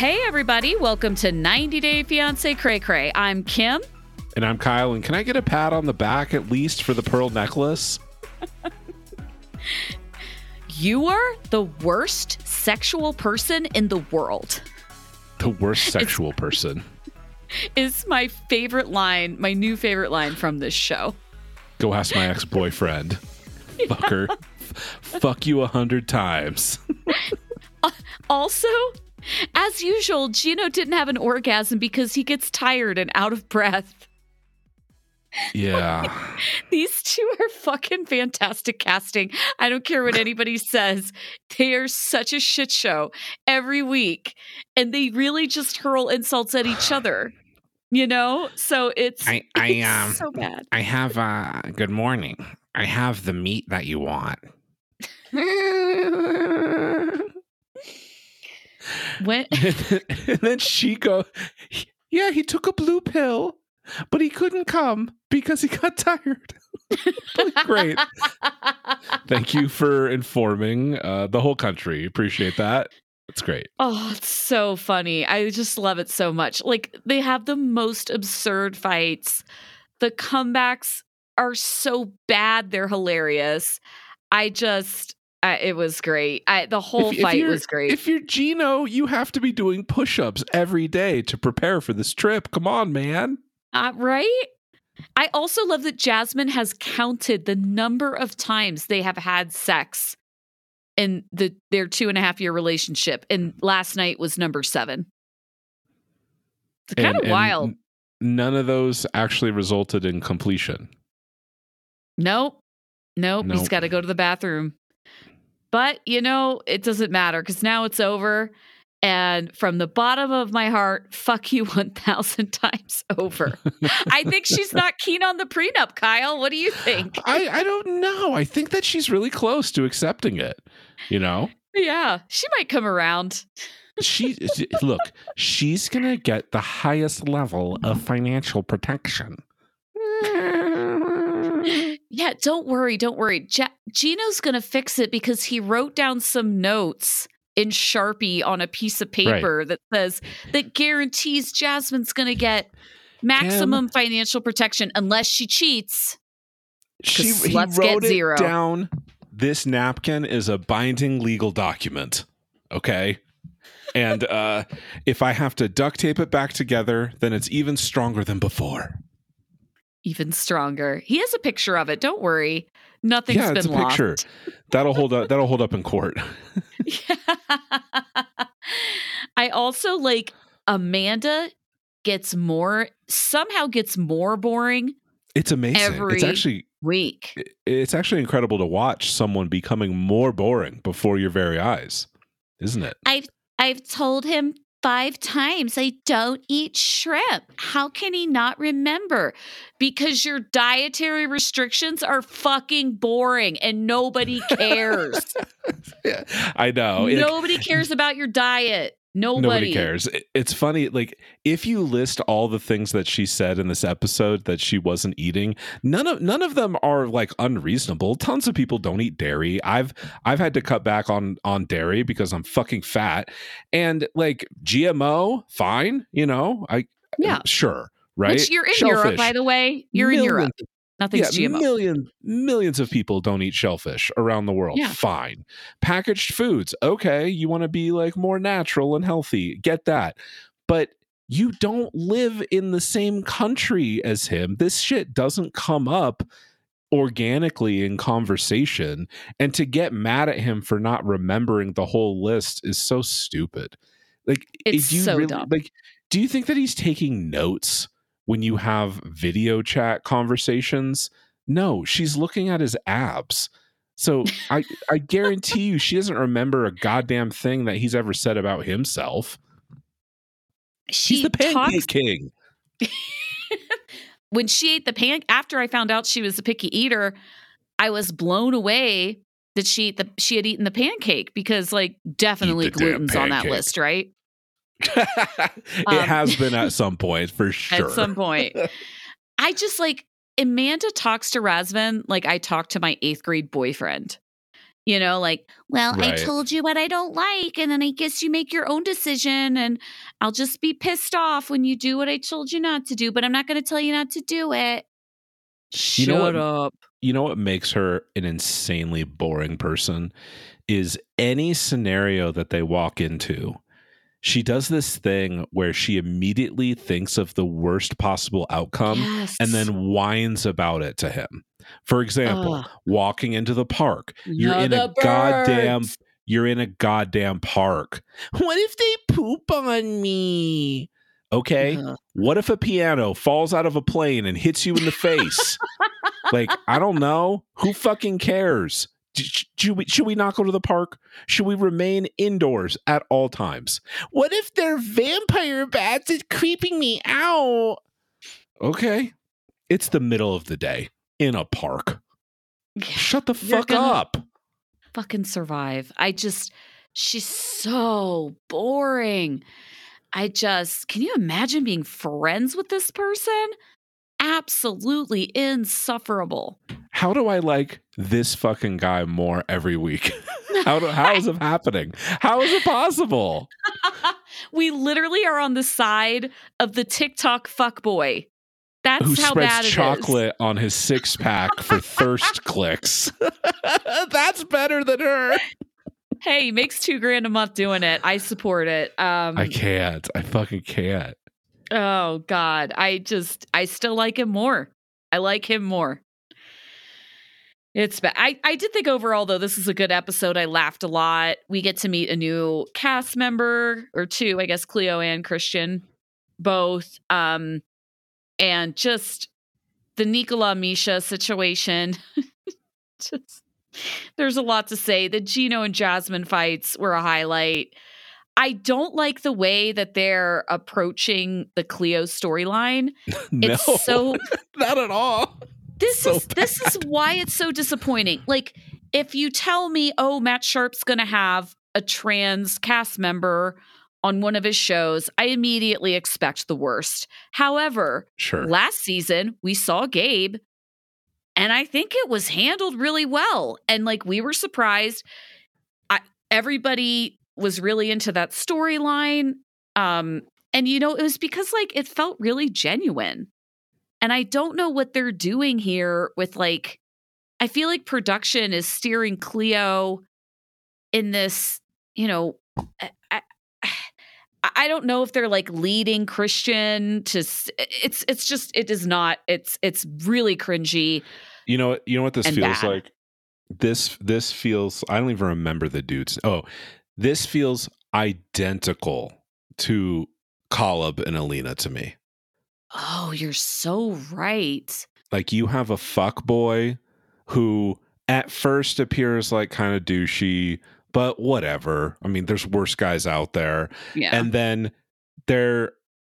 Hey, everybody. Welcome to 90 Day Fiance Cray Cray. I'm Kim. And I'm Kyle. And can I get a pat on the back at least for the pearl necklace? you are the worst sexual person in the world. The worst sexual it's, person. Is my favorite line, my new favorite line from this show. Go ask my ex boyfriend. yeah. Fucker. Fuck you a hundred times. Uh, also, as usual, Gino didn't have an orgasm because he gets tired and out of breath. Yeah. These two are fucking fantastic casting. I don't care what anybody says. They are such a shit show every week. And they really just hurl insults at each other. You know? So it's, I, I it's um, so bad. I have uh good morning. I have the meat that you want. when and then she go, yeah, he took a blue pill, but he couldn't come because he got tired. Great. Thank you for informing uh, the whole country. Appreciate that. It's great. Oh, it's so funny. I just love it so much. Like they have the most absurd fights. The comebacks are so bad, they're hilarious. I just uh, it was great. I, the whole if, fight if was great. If you're Gino, you have to be doing push-ups every day to prepare for this trip. Come on, man. Uh, right? I also love that Jasmine has counted the number of times they have had sex in the their two and a half year relationship, and last night was number seven. It's kind of wild. None of those actually resulted in completion. Nope. Nope. nope. He's got to go to the bathroom. But, you know, it doesn't matter because now it's over. And from the bottom of my heart, fuck you 1,000 times over. I think she's not keen on the prenup, Kyle. What do you think? I, I don't know. I think that she's really close to accepting it, you know? Yeah, she might come around. she look, she's going to get the highest level of financial protection. Yeah, don't worry, don't worry. Ja- Gino's going to fix it because he wrote down some notes in Sharpie on a piece of paper right. that says that guarantees Jasmine's going to get maximum financial protection unless she cheats. She he let's wrote get zero. it down. This napkin is a binding legal document. Okay. And uh, if I have to duct tape it back together, then it's even stronger than before even stronger. He has a picture of it. Don't worry. Nothing's yeah, it's a lost. picture. That'll hold up that'll hold up in court. yeah. I also like Amanda gets more somehow gets more boring. It's amazing. it's actually week. It's actually incredible to watch someone becoming more boring before your very eyes, isn't it? I've I've told him five times I don't eat shrimp. How can he not remember? Because your dietary restrictions are fucking boring and nobody cares. yeah, I know. Nobody cares about your diet. Nobody. Nobody cares. It's funny, like if you list all the things that she said in this episode that she wasn't eating, none of none of them are like unreasonable. Tons of people don't eat dairy. I've I've had to cut back on on dairy because I'm fucking fat. And like GMO, fine, you know, I yeah, sure. Right. Which you're in Shellfish, Europe, by the way. You're in Europe. Nothing's yeah, GMO. Million, millions of people don't eat shellfish around the world. Yeah. Fine. Packaged foods. Okay. You want to be like more natural and healthy. Get that. But you don't live in the same country as him. This shit doesn't come up organically in conversation. And to get mad at him for not remembering the whole list is so stupid. Like, it's you so really, dumb. like, do you think that he's taking notes? When you have video chat conversations. No, she's looking at his abs. So I I guarantee you she doesn't remember a goddamn thing that he's ever said about himself. She he's the pancake talks- king. when she ate the pan after I found out she was a picky eater, I was blown away that she the she had eaten the pancake because like definitely gluten's on that list, right? it um, has been at some point for sure. At some point. I just like Amanda talks to Razvan like I talk to my eighth grade boyfriend. You know, like, well, right. I told you what I don't like, and then I guess you make your own decision, and I'll just be pissed off when you do what I told you not to do, but I'm not going to tell you not to do it. Shut you know what, up. You know what makes her an insanely boring person is any scenario that they walk into she does this thing where she immediately thinks of the worst possible outcome yes. and then whines about it to him. For example, Ugh. walking into the park, you're in a birds. goddamn you're in a goddamn park. What if they poop on me? Okay. Ugh. What if a piano falls out of a plane and hits you in the face? like, I don't know. Who fucking cares? Should we, should we not go to the park? Should we remain indoors at all times? What if they're vampire bats? It's creeping me out. Okay. It's the middle of the day in a park. Shut the fuck up. Fucking survive. I just, she's so boring. I just, can you imagine being friends with this person? Absolutely insufferable. How do I like this fucking guy more every week? how, do, how is it happening? How is it possible? we literally are on the side of the TikTok fuck boy. That's Who how spreads bad chocolate on his six pack for thirst clicks. That's better than her. Hey, he makes two grand a month doing it. I support it. Um, I can't. I fucking can't. Oh God, I just I still like him more. I like him more. It's bad. I, I did think overall though this is a good episode. I laughed a lot. We get to meet a new cast member or two, I guess Cleo and Christian, both. Um, and just the Nicola Misha situation. just there's a lot to say. The Gino and Jasmine fights were a highlight. I don't like the way that they're approaching the Cleo storyline. no, it's so not at all. This so is bad. this is why it's so disappointing. Like if you tell me, "Oh, Matt Sharp's going to have a trans cast member on one of his shows, I immediately expect the worst. However, sure. last season we saw Gabe and I think it was handled really well. And like we were surprised. I, everybody was really into that storyline. Um, and you know, it was because like it felt really genuine. And I don't know what they're doing here with like, I feel like production is steering Cleo in this, you know, I, I don't know if they're like leading Christian to it's it's just it is not it's it's really cringy. You know you know what this feels bad. like? This this feels I don't even remember the dudes. Oh, this feels identical to Kaleb and Alina to me. Oh, you're so right. Like you have a fuck boy who at first appears like kind of douchey, but whatever. I mean, there's worse guys out there. Yeah. And then they're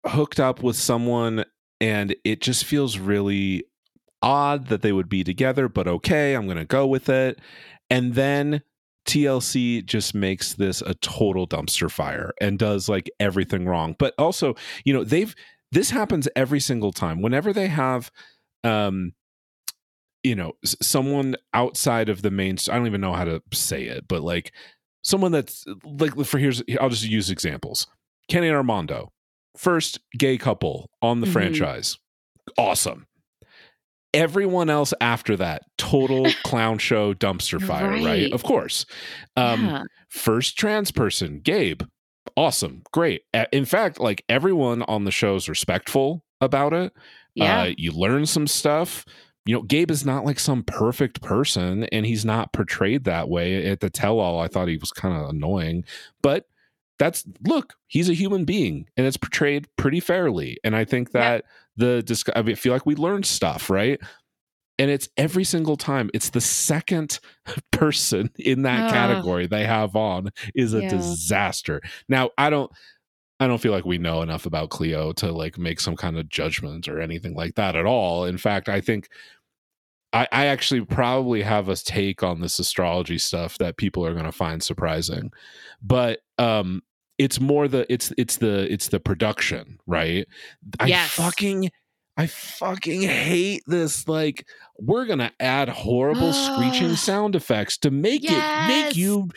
hooked up with someone and it just feels really odd that they would be together, but okay, I'm going to go with it. And then TLC just makes this a total dumpster fire and does like everything wrong. But also, you know, they've this happens every single time. Whenever they have um you know, someone outside of the main I don't even know how to say it, but like someone that's like for here's I'll just use examples. Kenny and Armando, first gay couple on the mm-hmm. franchise. Awesome everyone else after that total clown show dumpster fire right, right? of course. Um yeah. first trans person gabe. Awesome. Great. In fact like everyone on the show is respectful about it. Yeah. Uh, you learn some stuff. You know gabe is not like some perfect person and he's not portrayed that way. At the tell-all i thought he was kind of annoying. But that's look he's a human being and it's portrayed pretty fairly. And i think that the disc- I, mean, I feel like we learned stuff right? And it's every single time it's the second person in that category they have on is a yeah. disaster. Now i don't i don't feel like we know enough about cleo to like make some kind of judgment or anything like that at all. In fact i think I, I actually probably have a take on this astrology stuff that people are going to find surprising. But um it's more the it's it's the it's the production right yes. i fucking I fucking hate this. Like, we're gonna add horrible screeching sound effects to make yes. it make you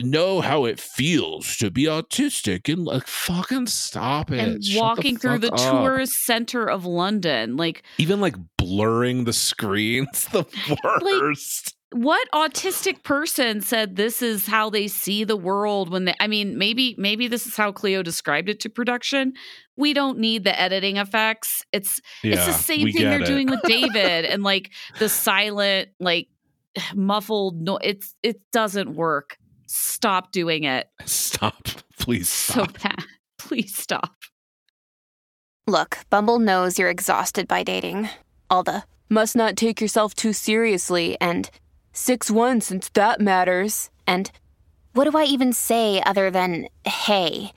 know how it feels to be autistic and like fucking stop it. And Shut walking the through the up. tourist center of London, like even like blurring the screens, the worst. Like, what autistic person said this is how they see the world when they I mean maybe maybe this is how Cleo described it to production. We don't need the editing effects. It's yeah, it's the same thing they're it. doing with David and like the silent like muffled no it's it doesn't work. Stop doing it. Stop. Please stop. So bad. Please stop. Look, Bumble knows you're exhausted by dating. All the must not take yourself too seriously and 6 1 since that matters. And what do I even say other than hey?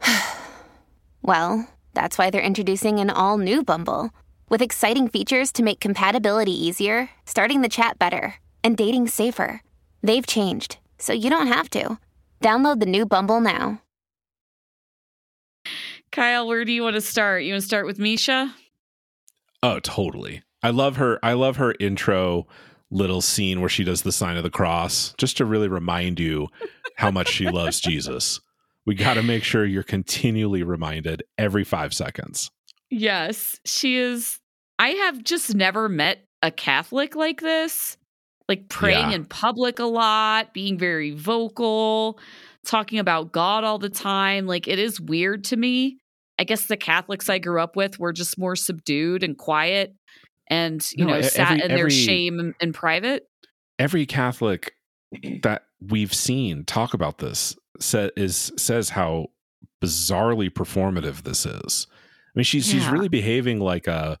well, that's why they're introducing an all new Bumble with exciting features to make compatibility easier, starting the chat better, and dating safer. They've changed, so you don't have to. Download the new Bumble now. Kyle, where do you want to start? You want to start with Misha? Oh, totally. I love her. I love her intro little scene where she does the sign of the cross just to really remind you how much she loves Jesus. We got to make sure you're continually reminded every five seconds. Yes, she is. I have just never met a Catholic like this, like praying yeah. in public a lot, being very vocal, talking about God all the time. Like it is weird to me. I guess the Catholics I grew up with were just more subdued and quiet and you no, know sat every, in their every, shame in private? Every catholic that we've seen talk about this sa- is says how bizarrely performative this is. I mean she's yeah. she's really behaving like a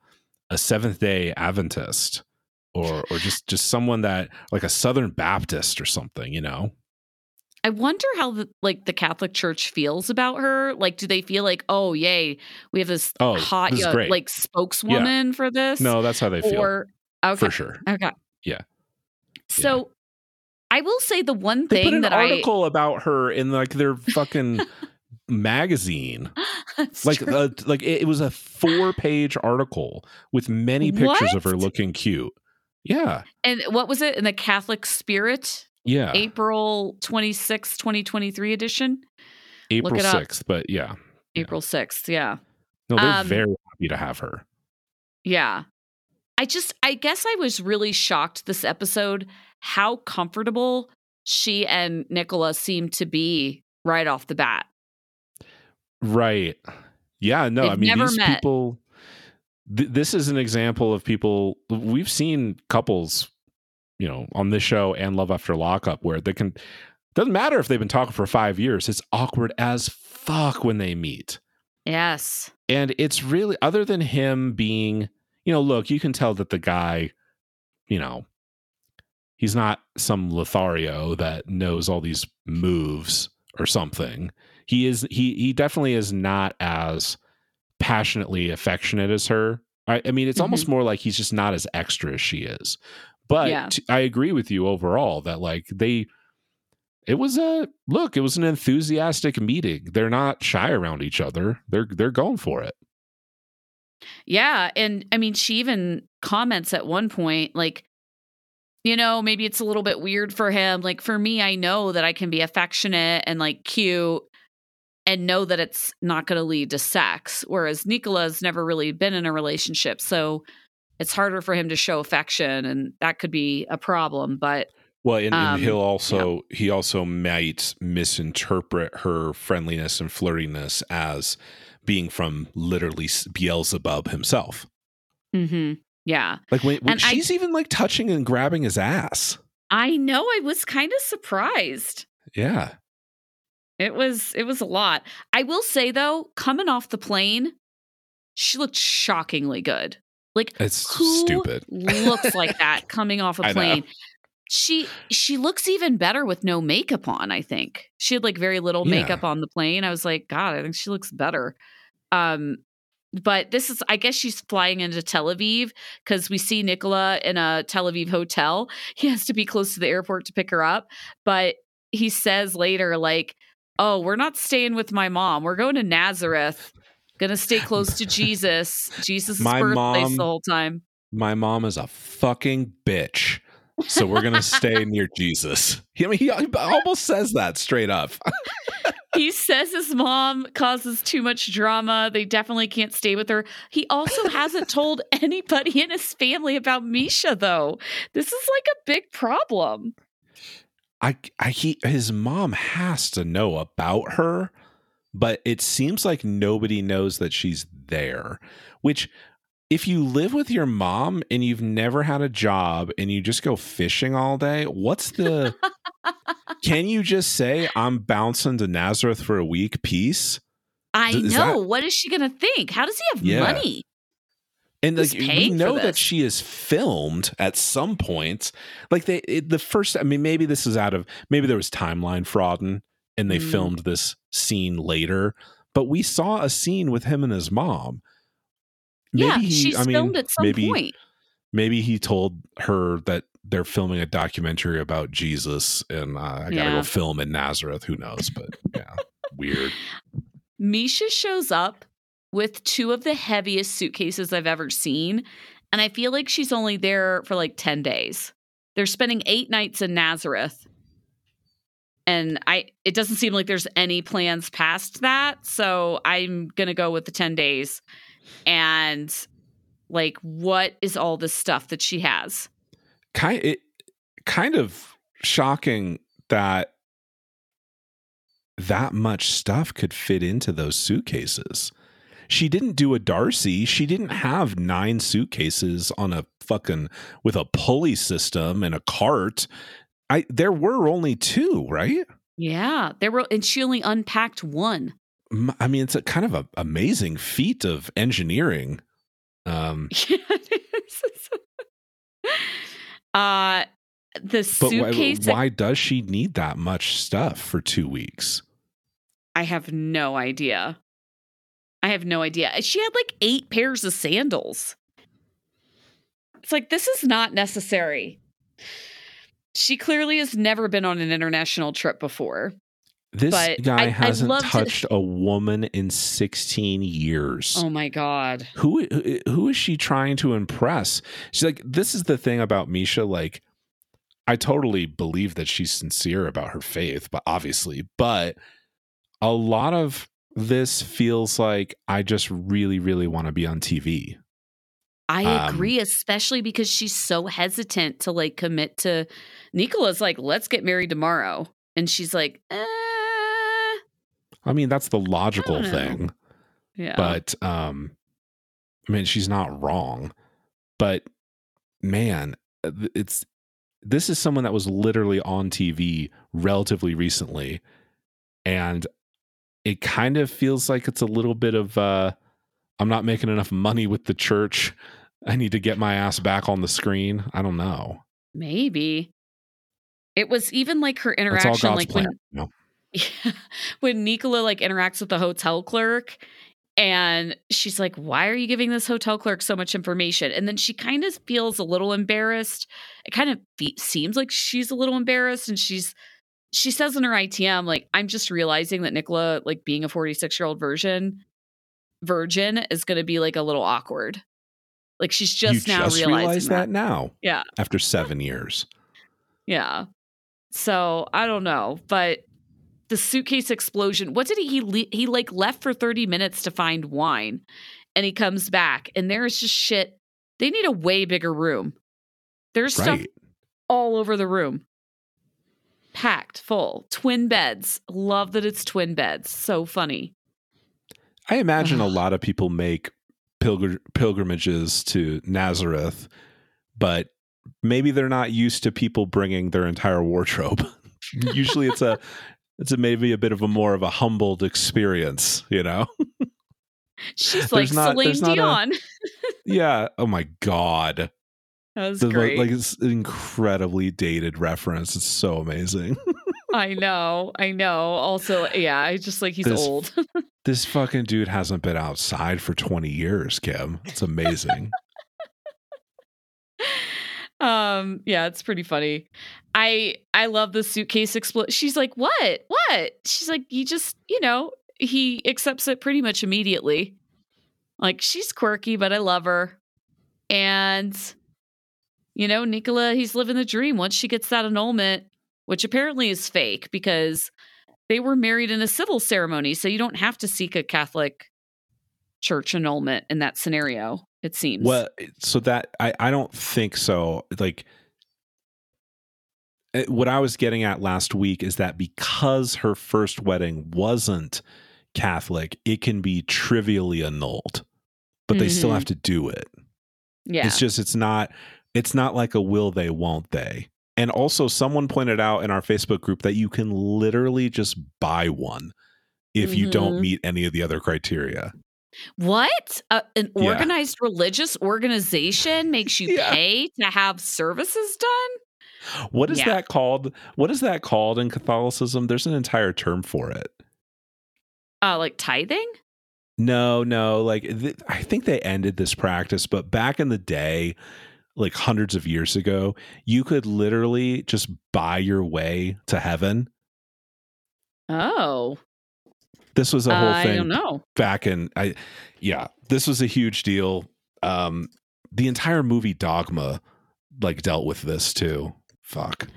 a seventh day adventist or or just just someone that like a southern baptist or something you know I wonder how the like the Catholic Church feels about her. Like, do they feel like, oh, yay, we have this oh, hot this uh, like spokeswoman yeah. for this? No, that's how they feel. Okay, for sure. Okay, yeah. So, yeah. I will say the one thing they put an that article I... about her in like their fucking magazine. like, uh, like it, it was a four-page article with many pictures what? of her looking cute. Yeah. And what was it in the Catholic Spirit? Yeah. April 26th, 2023 edition. April 6th, but yeah. April 6th, yeah. No, they're um, very happy to have her. Yeah. I just, I guess I was really shocked this episode how comfortable she and Nicola seemed to be right off the bat. Right. Yeah, no, They've I mean, these met. people, th- this is an example of people, we've seen couples you know, on this show and Love After Lockup, where they can doesn't matter if they've been talking for five years. It's awkward as fuck when they meet. Yes. And it's really other than him being, you know, look, you can tell that the guy, you know, he's not some Lothario that knows all these moves or something. He is he he definitely is not as passionately affectionate as her. I, I mean, it's mm-hmm. almost more like he's just not as extra as she is. But yeah. I agree with you overall that like they it was a look, it was an enthusiastic meeting. They're not shy around each other. They're they're going for it. Yeah, and I mean she even comments at one point like you know, maybe it's a little bit weird for him. Like for me, I know that I can be affectionate and like cute and know that it's not going to lead to sex whereas Nicola's never really been in a relationship. So it's harder for him to show affection and that could be a problem but well and, um, and he'll also yeah. he also might misinterpret her friendliness and flirtiness as being from literally beelzebub himself. Mm-hmm. Yeah. Like when, when she's I, even like touching and grabbing his ass. I know i was kind of surprised. Yeah. It was it was a lot. I will say though coming off the plane she looked shockingly good like it's stupid. looks like that coming off a plane. She she looks even better with no makeup on, I think. She had like very little yeah. makeup on the plane. I was like, God, I think she looks better. Um but this is I guess she's flying into Tel Aviv because we see Nicola in a Tel Aviv hotel. He has to be close to the airport to pick her up. But he says later, like, oh, we're not staying with my mom. We're going to Nazareth Gonna stay close to Jesus. Jesus' my birthplace mom, the whole time. My mom is a fucking bitch. So we're gonna stay near Jesus. I mean, he almost says that straight up. he says his mom causes too much drama. They definitely can't stay with her. He also hasn't told anybody in his family about Misha, though. This is like a big problem. I, I he his mom has to know about her, but it seems like nobody knows that she's there. Which, if you live with your mom and you've never had a job and you just go fishing all day, what's the? can you just say I'm bouncing to Nazareth for a week? Peace. I is know. That, what is she gonna think? How does he have yeah. money? And like we know that she is filmed at some point. Like they it, the first I mean maybe this is out of maybe there was timeline frauding and they mm. filmed this scene later, but we saw a scene with him and his mom. Maybe yeah, he, she's I mean, filmed at some maybe, point. Maybe he told her that they're filming a documentary about Jesus and uh, I gotta yeah. go film in Nazareth. Who knows? But yeah, weird. Misha shows up with two of the heaviest suitcases I've ever seen. And I feel like she's only there for like 10 days. They're spending eight nights in Nazareth. And I it doesn't seem like there's any plans past that. So I'm gonna go with the 10 days. And like what is all this stuff that she has? Kind it kind of shocking that that much stuff could fit into those suitcases she didn't do a Darcy. She didn't have nine suitcases on a fucking with a pulley system and a cart. I there were only two, right? Yeah, there were, and she only unpacked one. I mean, it's a kind of a amazing feat of engineering. Um, uh, the suitcase. Why, why does she need that much stuff for two weeks? I have no idea. I have no idea. She had like eight pairs of sandals. It's like, this is not necessary. She clearly has never been on an international trip before. This guy I, hasn't touched to... a woman in 16 years. Oh my god. Who who is she trying to impress? She's like this is the thing about Misha like I totally believe that she's sincere about her faith, but obviously, but a lot of this feels like I just really, really want to be on TV. I um, agree, especially because she's so hesitant to like commit to Nicola's like, let's get married tomorrow. And she's like, eh. I mean, that's the logical thing. Yeah. But um I mean, she's not wrong. But man, uh, it's this is someone that was literally on TV relatively recently. And it kind of feels like it's a little bit of uh, I'm not making enough money with the church. I need to get my ass back on the screen. I don't know. Maybe. It was even like her interaction like plan. when no. yeah, when Nicola like interacts with the hotel clerk and she's like, Why are you giving this hotel clerk so much information? And then she kind of feels a little embarrassed. It kind of seems like she's a little embarrassed and she's she says in her ITM, like, I'm just realizing that Nicola, like being a 46 year old version virgin, is going to be like a little awkward. Like she's just you now just realizing that. that now. Yeah. After seven years. Yeah. So I don't know, but the suitcase explosion. What did he? He, he like left for 30 minutes to find wine, and he comes back, and there's just shit. They need a way bigger room. There's right. stuff all over the room packed full. Twin beds. Love that it's twin beds. So funny. I imagine a uh-huh. lot of people make pilgr- pilgrimages to Nazareth, but maybe they're not used to people bringing their entire wardrobe. Usually it's a it's a maybe a bit of a more of a humbled experience, you know. She's like not, Celine Dion. A, yeah. Oh my god. That was the, great. Like it's an incredibly dated reference. It's so amazing. I know. I know. Also, yeah, I just like he's this, old. This fucking dude hasn't been outside for 20 years, Kim. It's amazing. um yeah it's pretty funny i i love the suitcase explode she's like what what she's like you just you know he accepts it pretty much immediately Like she's quirky, but I love her. And you know, Nicola, he's living the dream once she gets that annulment, which apparently is fake because they were married in a civil ceremony, so you don't have to seek a Catholic church annulment in that scenario. It seems. Well, so that I I don't think so. Like eh, what I was getting at last week is that because her first wedding wasn't Catholic, it can be trivially annulled, but mm-hmm. they still mm-hmm. have to do it. Yeah. It's just, it's not, it's not like a will they, won't they. And also, someone pointed out in our Facebook group that you can literally just buy one if mm-hmm. you don't mm-hmm. meet any of the other criteria. What? Uh, an organized yeah. religious organization makes you yeah. pay to have services done? What is yeah. that called? What is that called in Catholicism? There's an entire term for it. Uh, like tithing? No, no. Like th- I think they ended this practice, but back in the day, like hundreds of years ago, you could literally just buy your way to heaven. Oh. This was a whole uh, thing. I don't know. Back in I yeah, this was a huge deal. Um the entire movie Dogma like dealt with this too. Fuck.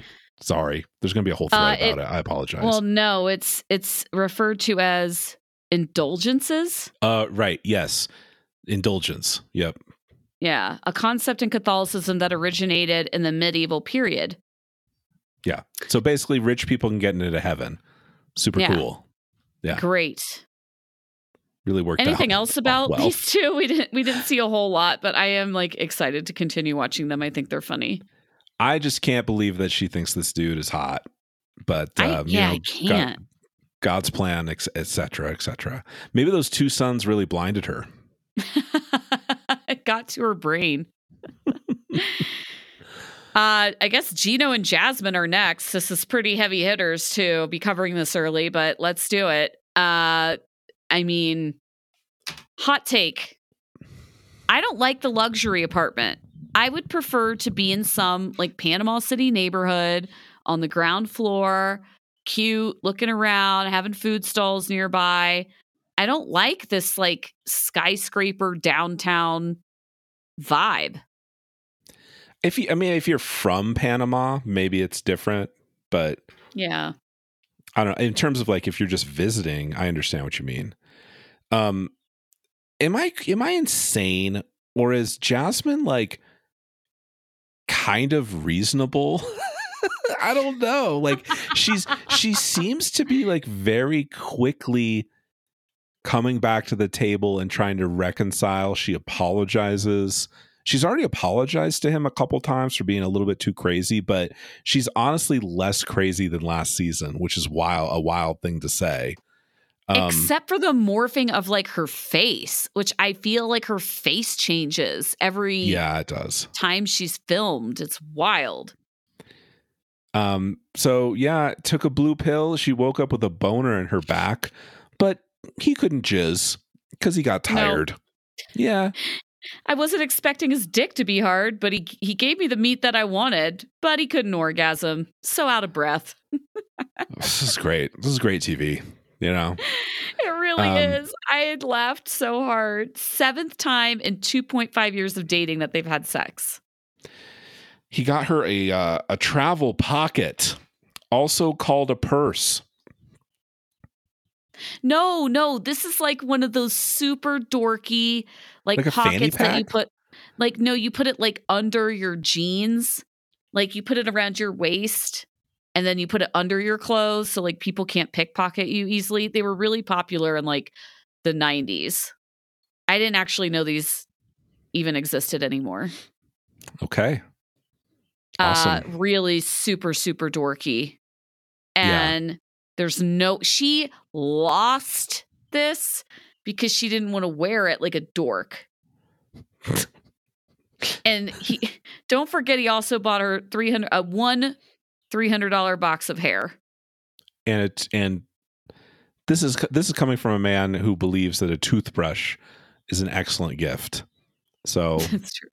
Sorry. There's going to be a whole thread uh, it, about it. I apologize. Well, no, it's it's referred to as indulgences. Uh right, yes. Indulgence. Yep. Yeah, a concept in Catholicism that originated in the medieval period. Yeah. So basically rich people can get into heaven. Super yeah. cool. Yeah. Great. Really worked out. Anything else about well. these two? We didn't we didn't see a whole lot, but I am like excited to continue watching them. I think they're funny. I just can't believe that she thinks this dude is hot. But um, I, yeah, you know, I can't. God, God's plan, etc., etc. Maybe those two sons really blinded her. got to her brain. uh, I guess Gino and Jasmine are next. This is pretty heavy hitters to be covering this early, but let's do it. Uh, I mean, hot take. I don't like the luxury apartment. I would prefer to be in some like Panama City neighborhood on the ground floor, cute, looking around, having food stalls nearby. I don't like this like skyscraper downtown vibe. If you, I mean, if you're from Panama, maybe it's different, but yeah, I don't know. In terms of like if you're just visiting, I understand what you mean. Um, am I am I insane or is Jasmine like kind of reasonable. I don't know. Like she's she seems to be like very quickly coming back to the table and trying to reconcile. She apologizes. She's already apologized to him a couple times for being a little bit too crazy, but she's honestly less crazy than last season, which is wild a wild thing to say. Um, Except for the morphing of like her face, which I feel like her face changes every yeah, it does time she's filmed. It's wild. Um. So yeah, took a blue pill. She woke up with a boner in her back, but he couldn't jizz because he got tired. No. Yeah. I wasn't expecting his dick to be hard, but he he gave me the meat that I wanted, but he couldn't orgasm. So out of breath. this is great. This is great TV you know it really um, is i had laughed so hard seventh time in 2.5 years of dating that they've had sex he got her a uh, a travel pocket also called a purse no no this is like one of those super dorky like, like pockets that you put like no you put it like under your jeans like you put it around your waist and then you put it under your clothes so like people can't pickpocket you easily. They were really popular in like the 90s. I didn't actually know these even existed anymore. Okay. Uh, awesome. Uh, really super super dorky. And yeah. There's no she lost this because she didn't want to wear it like a dork. and he don't forget he also bought her 300 uh, one $300 box of hair. And it and this is this is coming from a man who believes that a toothbrush is an excellent gift. So That's true.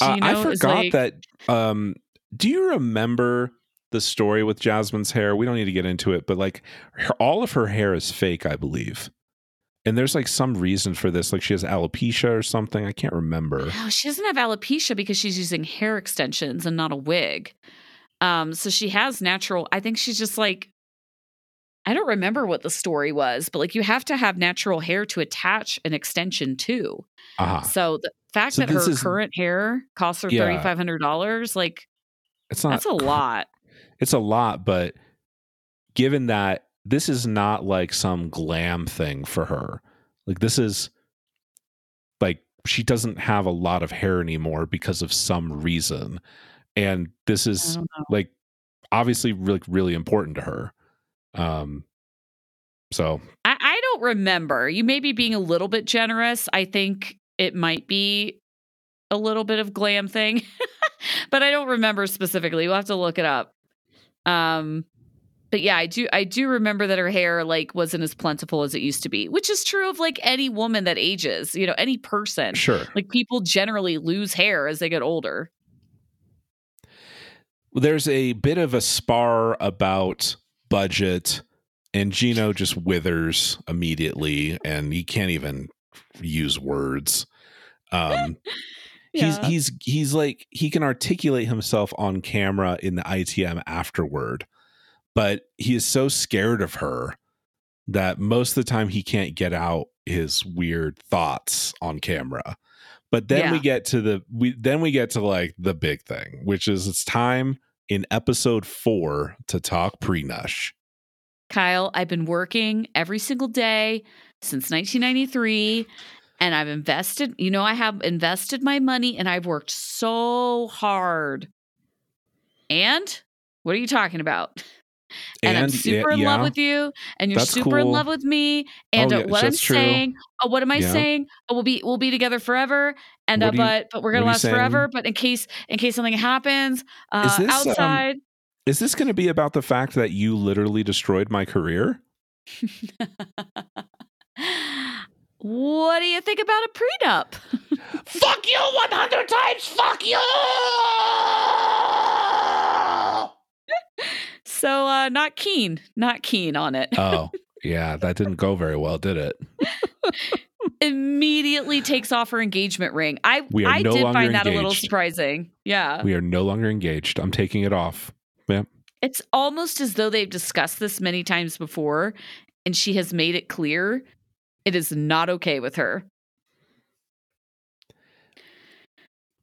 Uh, I forgot like, that um do you remember the story with Jasmine's hair? We don't need to get into it, but like her, all of her hair is fake, I believe. And there's like some reason for this. Like she has alopecia or something. I can't remember. No, she doesn't have alopecia because she's using hair extensions and not a wig. Um, so she has natural. I think she's just like I don't remember what the story was, but like you have to have natural hair to attach an extension to. Uh-huh. So the fact so that her is, current hair costs her yeah, thirty five hundred dollars, like it's not that's a lot. It's a lot, but given that this is not like some glam thing for her, like this is like she doesn't have a lot of hair anymore because of some reason, and this is like obviously really really important to her. Um, so I, I don't remember. You may be being a little bit generous. I think it might be a little bit of glam thing, but I don't remember specifically. We'll have to look it up. Um, but yeah, I do I do remember that her hair like wasn't as plentiful as it used to be, which is true of like any woman that ages, you know, any person. Sure. Like people generally lose hair as they get older. There's a bit of a spar about budget and Gino just withers immediately and he can't even use words. Um yeah. he's he's he's like he can articulate himself on camera in the ITM afterward, but he is so scared of her that most of the time he can't get out his weird thoughts on camera. But then yeah. we get to the we then we get to like the big thing, which is it's time in episode 4 to talk pre-nush. Kyle, I've been working every single day since 1993 and I've invested, you know, I have invested my money and I've worked so hard. And what are you talking about? And, and I'm super in love with you, and you're super cool. in love with me. And oh, yeah, what I'm true. saying, oh, what am I saying? Oh, we'll be we'll be together forever. And uh, but but we're gonna last forever. But in case in case something happens uh, this, um, outside, um, is this going to be about the fact that you literally destroyed my career? what do you think about a prenup? fuck you 100 times. Fuck you. so, uh, not keen, not keen on it. oh, yeah. That didn't go very well, did it? Immediately takes off her engagement ring. I, we I no did find engaged. that a little surprising. Yeah. We are no longer engaged. I'm taking it off. Yeah. It's almost as though they've discussed this many times before and she has made it clear it is not okay with her.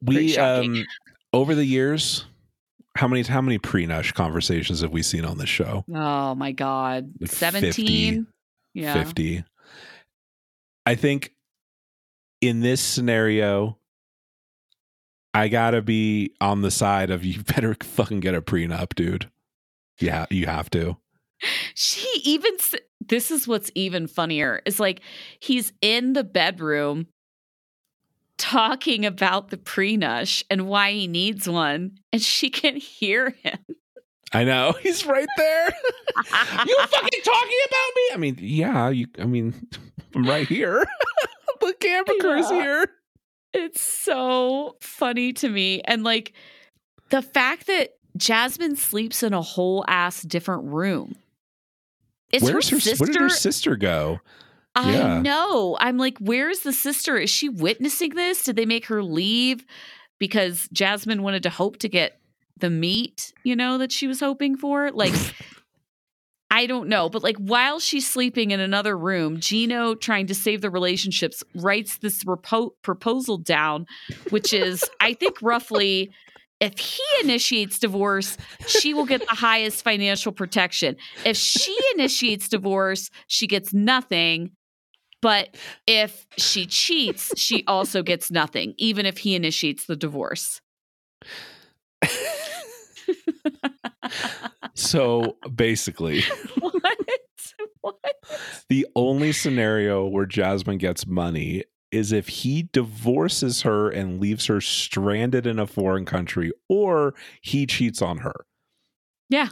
We um over the years how many how many pre-nush conversations have we seen on this show? Oh my god. Like 17 50, yeah. 50. I think in this scenario I gotta be on the side of you better fucking get a prenup, dude. Yeah, you have to. She even this is what's even funnier is like he's in the bedroom talking about the prenush and why he needs one, and she can hear him. I know he's right there. you fucking talking about me? I mean, yeah. You. I mean, I'm right here. the camera crew's yeah. here. It's so funny to me. And like the fact that Jasmine sleeps in a whole ass different room. Is Where's her, sister? Where did her sister go? I yeah. know. I'm like, where's the sister? Is she witnessing this? Did they make her leave because Jasmine wanted to hope to get the meat, you know, that she was hoping for? Like, I don't know, but like while she's sleeping in another room, Gino, trying to save the relationships, writes this repo- proposal down, which is, I think, roughly if he initiates divorce, she will get the highest financial protection. If she initiates divorce, she gets nothing. But if she cheats, she also gets nothing, even if he initiates the divorce. so basically, what? What? The only scenario where Jasmine gets money is if he divorces her and leaves her stranded in a foreign country or he cheats on her. Yeah.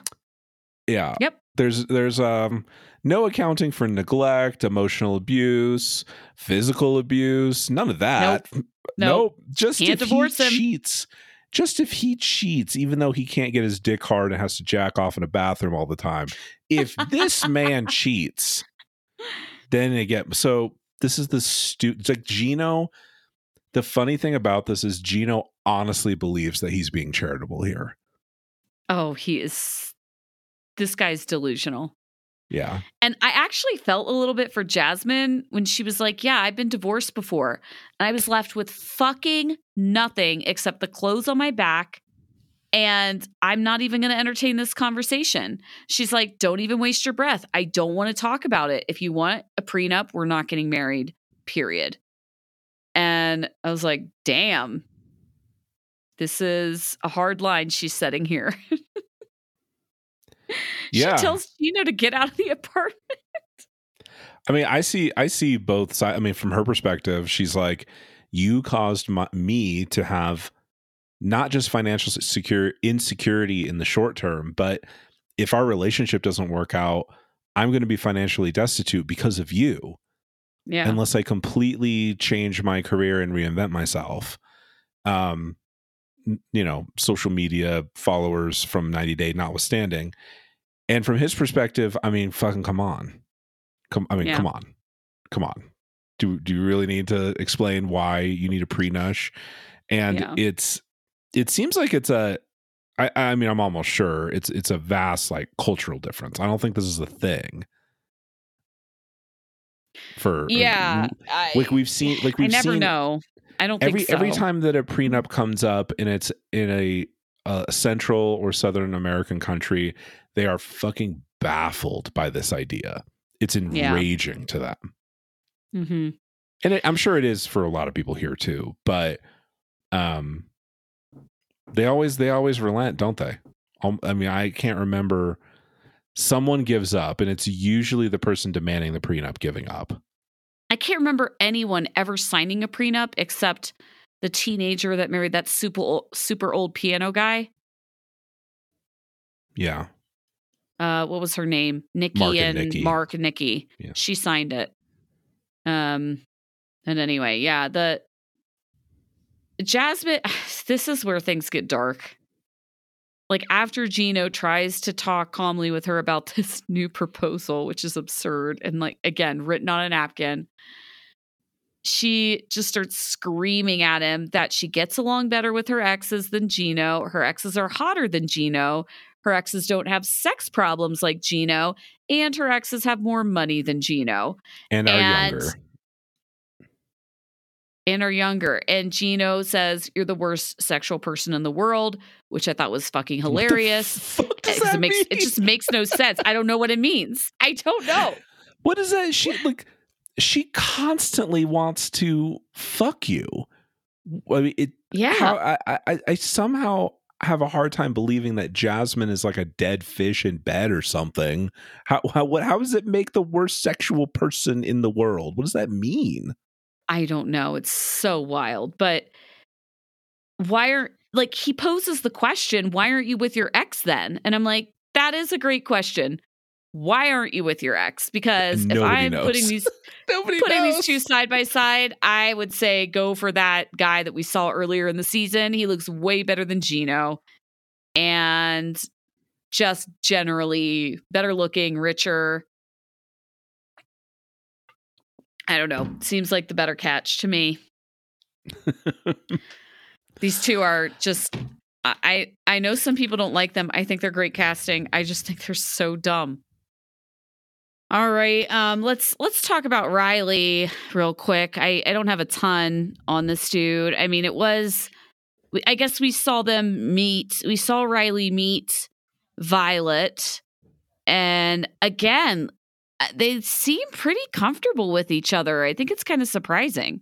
Yeah. Yep. There's there's um no accounting for neglect, emotional abuse, physical abuse, none of that. Nope. Nope. nope. Just can't if divorce he him. cheats. Just if he cheats, even though he can't get his dick hard and has to jack off in a bathroom all the time. If this man cheats, then again, so this is the stu it's like Gino the funny thing about this is Gino honestly believes that he's being charitable here. Oh, he is this guy's delusional. Yeah. And I actually felt a little bit for Jasmine when she was like, Yeah, I've been divorced before. And I was left with fucking nothing except the clothes on my back. And I'm not even going to entertain this conversation. She's like, Don't even waste your breath. I don't want to talk about it. If you want a prenup, we're not getting married, period. And I was like, Damn, this is a hard line she's setting here. yeah. She tells Gino to get out of the apartment. I mean, I see I see both sides. I mean, from her perspective, she's like, you caused my, me to have not just financial secure insecurity in the short term, but if our relationship doesn't work out, I'm going to be financially destitute because of you. Yeah. Unless I completely change my career and reinvent myself. Um, you know, social media followers from 90 Day notwithstanding. And from his perspective, I mean, fucking come on. Come I mean, yeah. come on. Come on. Do do you really need to explain why you need a pre-nush? And yeah. it's it seems like it's a I, I mean, I'm almost sure it's it's a vast like cultural difference. I don't think this is a thing for yeah. Like, we've seen, like we've I never seen, know. I don't every think so. every time that a prenup comes up and it's in a, a central or southern American country, they are fucking baffled by this idea. It's enraging yeah. to them. Mm-hmm. And it, I'm sure it is for a lot of people here too, but um, they always they always relent, don't they? Um, I mean, I can't remember. Someone gives up, and it's usually the person demanding the prenup giving up. I can't remember anyone ever signing a prenup except the teenager that married that super old, super old piano guy. Yeah. Uh, what was her name? Nikki Mark and, and Nikki. Mark and Nikki. Yeah. She signed it. Um, and anyway, yeah, the Jasmine. This is where things get dark. Like after Gino tries to talk calmly with her about this new proposal, which is absurd and like again written on a napkin, she just starts screaming at him that she gets along better with her exes than Gino. Her exes are hotter than Gino. Her exes don't have sex problems like Gino, and her exes have more money than Gino. And are and, younger. And are younger. And Gino says, You're the worst sexual person in the world, which I thought was fucking hilarious. it makes mean? it just makes no sense. I don't know what it means. I don't know. What is that? She like she constantly wants to fuck you. I mean, it. Yeah. How, I, I I somehow have a hard time believing that Jasmine is like a dead fish in bed or something. How how what how does it make the worst sexual person in the world? What does that mean? I don't know. It's so wild. But why are like he poses the question, why aren't you with your ex then? And I'm like, that is a great question. Why aren't you with your ex? Because if I'm knows. putting these Nobody putting knows. these two side by side, I would say go for that guy that we saw earlier in the season. He looks way better than Gino. And just generally better looking, richer. I don't know. Seems like the better catch to me. These two are just I I know some people don't like them. I think they're great casting. I just think they're so dumb. All right, um, let's let's talk about Riley real quick. I I don't have a ton on this dude. I mean, it was, I guess we saw them meet. We saw Riley meet Violet, and again, they seem pretty comfortable with each other. I think it's kind of surprising.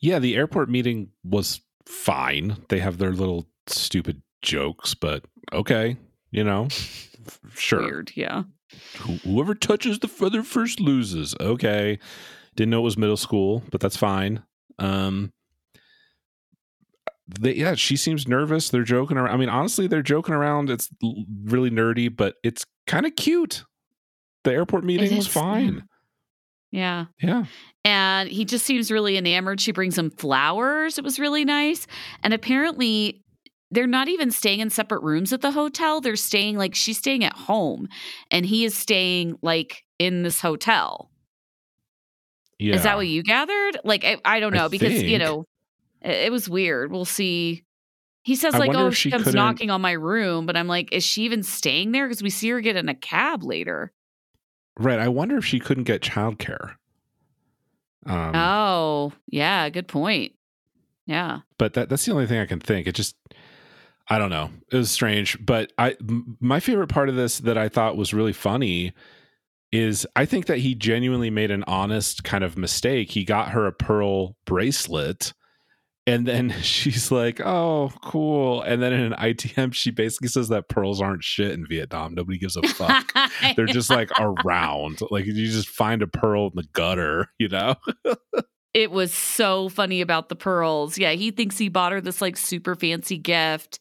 Yeah, the airport meeting was fine. They have their little stupid jokes, but okay, you know, sure. Weird, yeah. Whoever touches the feather first loses. Okay. Didn't know it was middle school, but that's fine. Um they, yeah, she seems nervous. They're joking around. I mean, honestly, they're joking around. It's really nerdy, but it's kind of cute. The airport meeting was fine. Yeah. Yeah. And he just seems really enamored. She brings him flowers. It was really nice. And apparently, they're not even staying in separate rooms at the hotel. They're staying like she's staying at home and he is staying like in this hotel. Yeah. Is that what you gathered? Like, I, I don't know I because you know it, it was weird. We'll see. He says I like, "Oh, she she comes couldn't- knocking on my room," but I'm like, "Is she even staying there?" Because we see her get in a cab later. Right. I wonder if she couldn't get childcare. Um, oh, yeah, good point. Yeah, but that that's the only thing I can think. It just I don't know. It was strange, but I m- my favorite part of this that I thought was really funny is I think that he genuinely made an honest kind of mistake. He got her a pearl bracelet and then she's like, "Oh, cool." And then in an ITM she basically says that pearls aren't shit in Vietnam. Nobody gives a fuck. They're just like around. Like you just find a pearl in the gutter, you know? it was so funny about the pearls. Yeah, he thinks he bought her this like super fancy gift.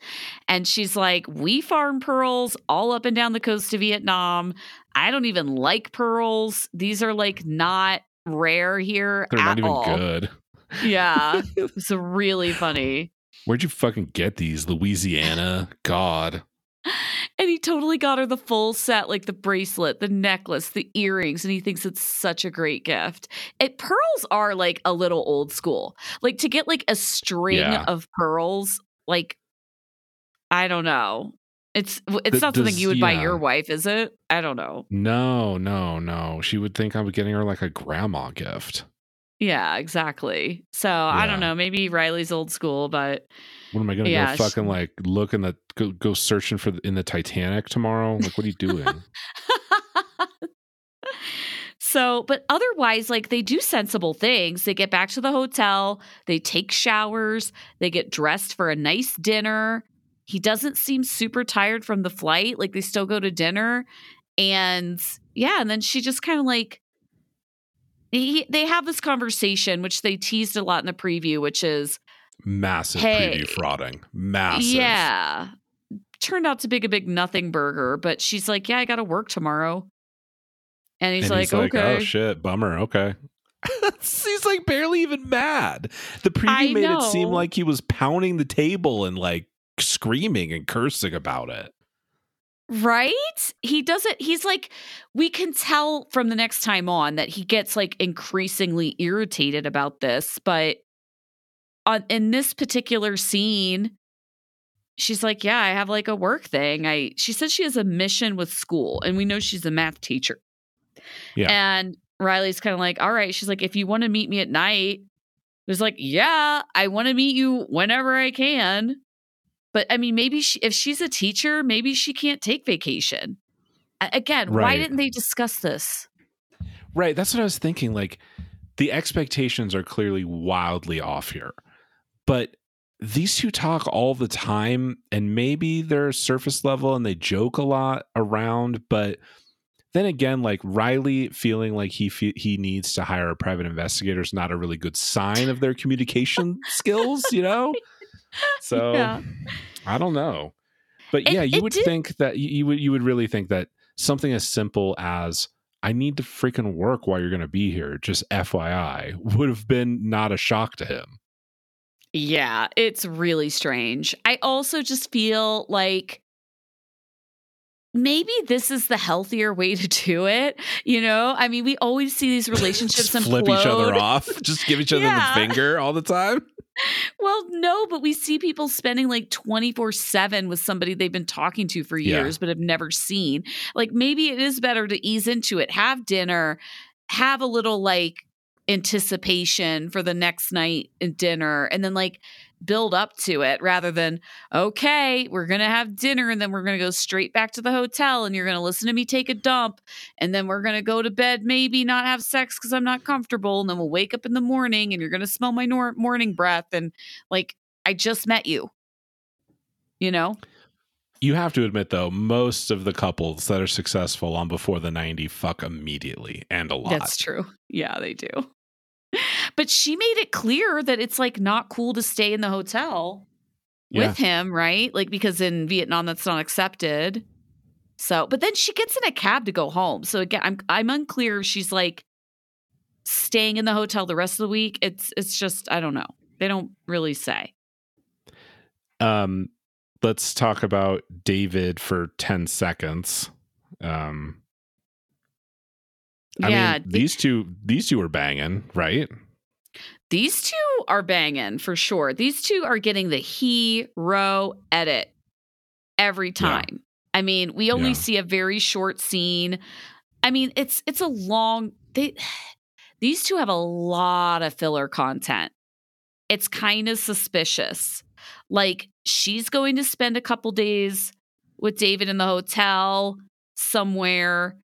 And she's like, We farm pearls all up and down the coast of Vietnam. I don't even like pearls. These are like not rare here They're at not even all. good. Yeah, it was really funny. Where'd you fucking get these? Louisiana? God. And he totally got her the full set, like the bracelet, the necklace, the earrings, and he thinks it's such a great gift. It pearls are like a little old school. Like to get like a string Yeah. of pearls, like I don't know. It's it's Th- not something does- you would buy your wife, is it? I don't know. No, no, no. She would think I was getting her like a grandma gift. Yeah, exactly. So I don't know. Maybe Riley's old school, but What am I gonna Yeah, go she- fucking like look in the go, go searching for the, in the Titanic tomorrow? Like, what are you doing? so, but otherwise, like they do sensible things. They get back to the hotel, they take showers, they get dressed for a nice dinner. He doesn't seem super tired from the flight. Like they still go to dinner. And yeah, and then she just kind of like, he, they have this conversation, which they teased a lot in the preview, which is, Massive Hey. preview frauding. Massive. yeah, turned out to be a big nothing burger. But she's like, yeah, I got to work tomorrow. And he's and like, he's like, oh, okay. oh shit, bummer. Okay. he's like barely even mad. The preview I made it seem like he was pounding the table and like screaming and cursing about it. Right? He doesn't, he's like, we can tell from the next time on that he gets like increasingly irritated about this. But on, in this particular scene, she's like, Yeah, I have like a work thing. I, she says she has a mission with school, and we know she's a math teacher. Yeah. And Riley's kind of like, All right. She's like, If you want to meet me at night, there's like, Yeah, I want to meet you whenever I can. But I mean, maybe she, if she's a teacher, maybe she can't take vacation. Again, why didn't they discuss this? Right. That's what I was thinking. Like the expectations are clearly wildly off here. But these two talk all the time, and maybe they're surface level and they joke a lot around. But then again, like Riley feeling like he fe- he needs to hire a private investigator is not a really good sign of their communication skills, you know. So Yeah. I don't know, but It- yeah, you would did- think that you, you would you would really think that something as simple as I need to freaking work while you're going to be here, just FYI, would have been not a shock to him. Yeah, it's really strange. I also just feel like maybe this is the healthier way to do it. You know, I mean, we always see these relationships just flip each other off, just give each other Yeah. the finger all the time. Well, no, but we see people spending like 24 7 with somebody they've been talking to for Yeah. years but have never seen. Like maybe it is better to ease into it, have dinner, have a little like anticipation for the next night at dinner, and then like build up to it rather than, okay, we're going to have dinner and then we're going to go straight back to the hotel and you're going to listen to me take a dump and then we're going to go to bed, maybe not have sex because I'm not comfortable. And then we'll wake up in the morning and you're going to smell my nor- morning breath. And like, I just met you, you know? You have to admit, though, most of the couples that are successful on Before the 90 fuck immediately and a lot. That's true. Yeah, they do. But she made it clear that it's like not cool to stay in the hotel Yeah. with him, right? Like because in Vietnam that's not accepted. So, but then she gets in a cab to go home. So again, I'm I'm unclear if she's like staying in the hotel the rest of the week. It's it's just I don't know. They don't really say. um let's talk about david for 10 seconds um I yeah, mean, these two these two are banging, right? These two are banging for sure. These two are getting the hero edit every time. Yeah. I mean, we only yeah. see a very short scene. I mean, it's it's a long they these two have a lot of filler content. It's kind of suspicious. Like she's going to spend a couple days with David in the hotel somewhere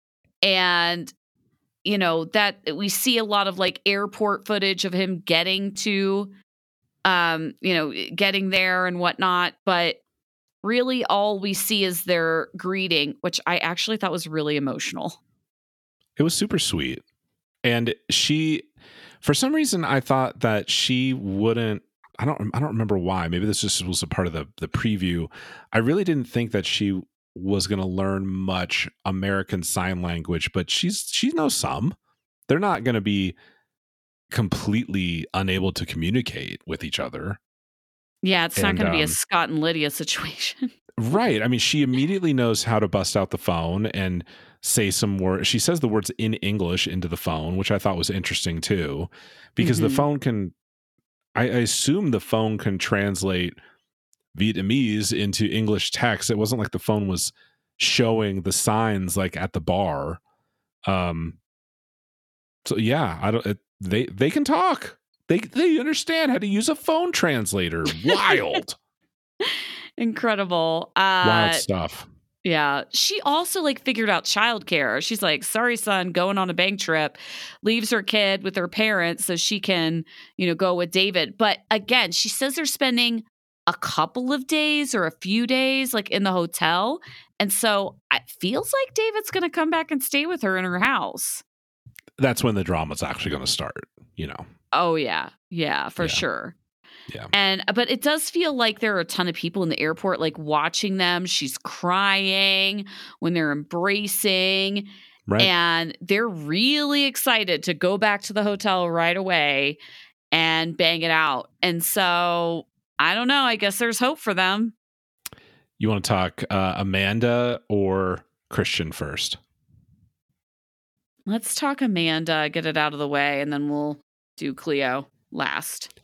and you know that we see a lot of like airport footage of him getting to um you know getting there and whatnot but really all we see is their greeting which i actually thought was really emotional. It was super sweet. And she for some reason i thought that she wouldn't i don't i don't remember why maybe this just was a part of the the preview. I really didn't think that she was going to learn much American Sign Language, but she's she knows some. They're not going to be completely unable to communicate with each other. Yeah, it's and, not going to um, be a Scott and Lydia situation. right. I mean, she immediately knows how to bust out the phone and say some words. She says the words in English into the phone, which I thought was interesting too, because mm-hmm. the phone can. I, I assume the phone can translate Vietnamese into English text. It wasn't like the phone was showing the signs like at the bar. Um. So yeah, I don't. It, they they can talk. They they understand how to use a phone translator. Wild. Incredible. Uh, Wild stuff. Yeah. She also like figured out childcare. She's like, sorry, son, going on a bank trip, leaves her kid with her parents so she can, you know, go with David. But again, she says they're spending a couple of days or a few days like in the hotel. And so it feels like David's going to come back and stay with her in her house. That's when the drama's actually going to start, you know. Oh yeah. Yeah, for yeah. sure. Yeah. And uh, but it does feel like there are a ton of people in the airport like watching them. She's crying when they're embracing. Right. And they're really excited to go back to the hotel right away and bang it out. And so I don't know. I guess there's hope for them. You want to talk uh, Amanda or Christian first? Let's talk Amanda, get it out of the way, and then we'll do Cleo last.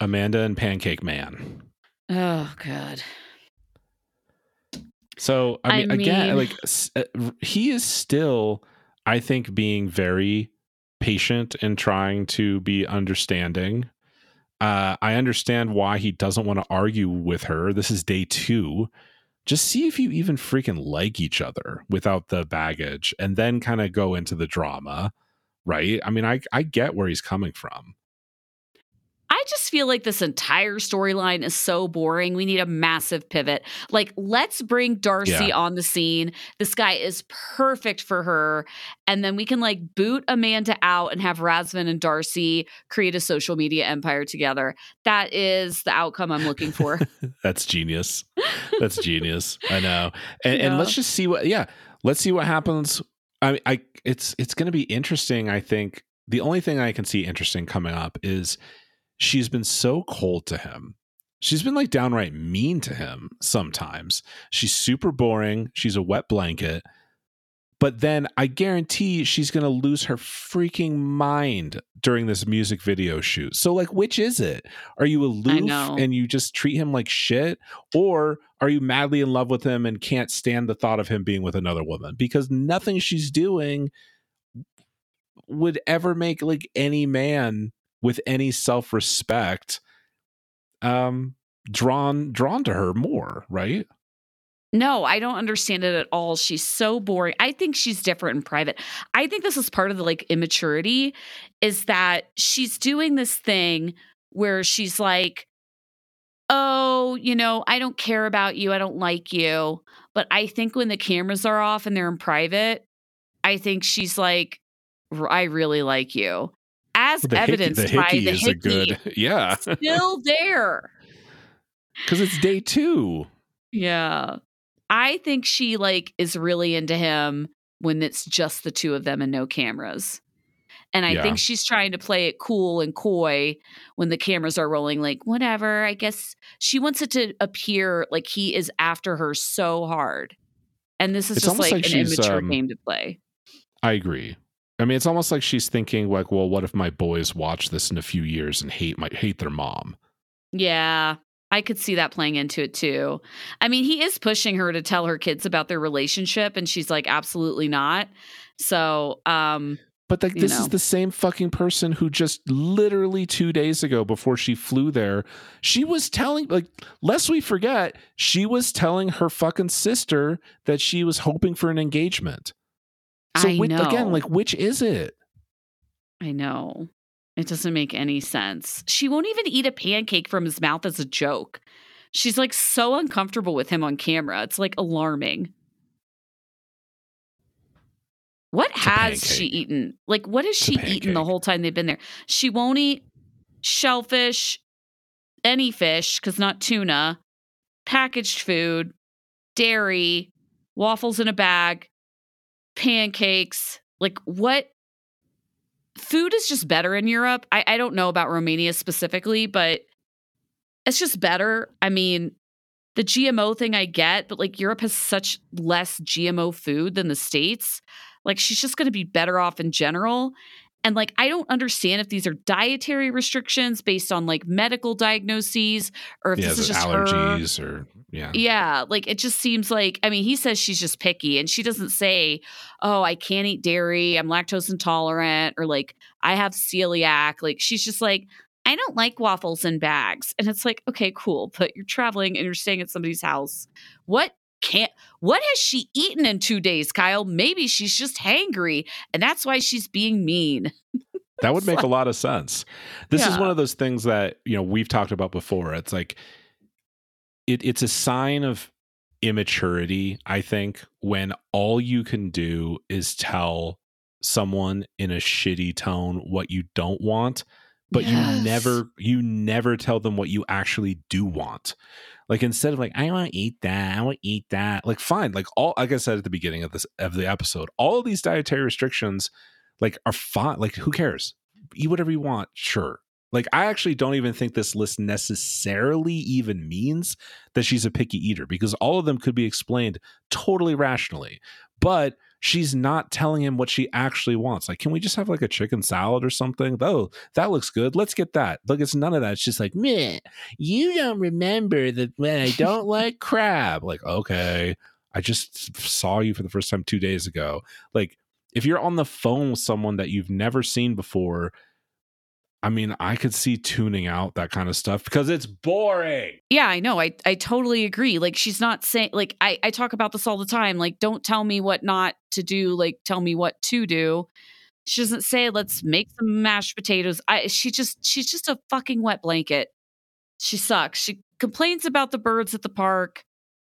Amanda and Pancake Man. Oh, God. So, I mean, I mean again, like uh, he is still, I think, being very patient and trying to be understanding uh, I understand why he doesn't want to argue with her. This is day two. Just see if you even freaking like each other without the baggage and then kind of go into the drama, right? I mean, I, I get where he's coming from. I just feel like this entire storyline is so boring. We need a massive pivot. Like, let's bring Darcy yeah. on the scene. This guy is perfect for her. And then we can like boot Amanda out and have Razvan and Darcy create a social media empire together. That is the outcome I'm looking for. That's genius. That's genius. I know. And, yeah. and let's just see what, yeah, let's see what happens. I, I, it's, it's going to be interesting. I think the only thing I can see interesting coming up is she's been so cold to him. She's been like downright mean to him sometimes. She's super boring. She's a wet blanket. But then I guarantee she's going to lose her freaking mind during this music video shoot. So, like, which is it? Are you aloof and you just treat him like shit? Or are you madly in love with him and can't stand the thought of him being with another woman? Because nothing she's doing would ever make like any man with any self-respect um drawn drawn to her more right no, I don't understand it at all. She's so boring. I think she's different in private. I think this is part of the like immaturity is that she's doing this thing where she's like, "Oh, you know, I don't care about you. I don't like you." But I think when the cameras are off and they're in private, I think she's like, "I really like you." As the evidenced hickey, the hickey by the hickey, good, yeah, still there. Because it's day two. Yeah, I think she like is really into him when it's just the two of them and no cameras. And I yeah. think she's trying to play it cool and coy when the cameras are rolling, like, whatever. I guess she wants it to appear like he is after her so hard. And this is it's just like, like an immature um, game to play. I agree I mean, it's almost like she's thinking like, well, what if my boys watch this in a few years and hate my hate their mom? Yeah. I could see that playing into it too. I mean, he is pushing her to tell her kids about their relationship and she's like absolutely not. So, um but like this know. is the same fucking person who just literally 2 days ago before she flew there, she was telling like lest we forget, she was telling her fucking sister that she was hoping for an engagement. So I which, know. again, like which is it? I know. It doesn't make any sense. She won't even eat a pancake from his mouth as a joke. She's like so uncomfortable with him on camera. It's like alarming. What It's has she eaten? Like, what has It's she eaten the whole time they've been there? She won't eat shellfish, any fish, because not tuna, packaged food, dairy, waffles in a bag, pancakes. Like, what? Food is just better in Europe. I, I don't know about Romania specifically, but it's just better. I mean, the GMO thing I get, but like Europe has such less GMO food than the States. Like she's just going to be better off in general. And like, I don't understand if these are dietary restrictions based on like medical diagnoses or if Yeah, this is just her. allergies or yeah. Yeah, like it just seems like I mean, he says she's just picky and she doesn't say, "Oh, I can't eat dairy, I'm lactose intolerant," or like I have celiac. Like she's just like, "I don't like waffles in bags." And it's like, "Okay, cool, but you're traveling and you're staying at somebody's house. What can't what has she eaten in 2 days, Kyle? Maybe she's just hangry and that's why she's being mean." That would make a lot of sense. This is one of those things that, you know, we've talked about before. It's like it, it's a sign of immaturity, I think, when all you can do is tell someone in a shitty tone what you don't want, but Yes. you never you never tell them what you actually do want. Like instead of like, I want to eat that, I want to eat that. Like, fine. Like all like I said at the beginning of this of the episode, all of these dietary restrictions like are fine. Like, who cares? Eat whatever you want, sure. Like, I actually don't even think this list necessarily even means that she's a picky eater because all of them could be explained totally rationally. But she's not telling him what she actually wants. Like, can we just have like a chicken salad or something? Oh, that looks good. Let's get that. Like, it's none of that. It's just like, meh, you don't remember that when I don't like crab. Like, okay, I just saw you for the first time two days ago. Like, if you're on the phone with someone that you've never seen before, I mean, I could see tuning out that kind of stuff because it's boring. Yeah, I know. I I totally agree. Like she's not saying like I I talk about this all the time. Like don't tell me what not to do, like tell me what to do. She doesn't say let's make some mashed potatoes. I she just she's just a fucking wet blanket. She sucks. She complains about the birds at the park.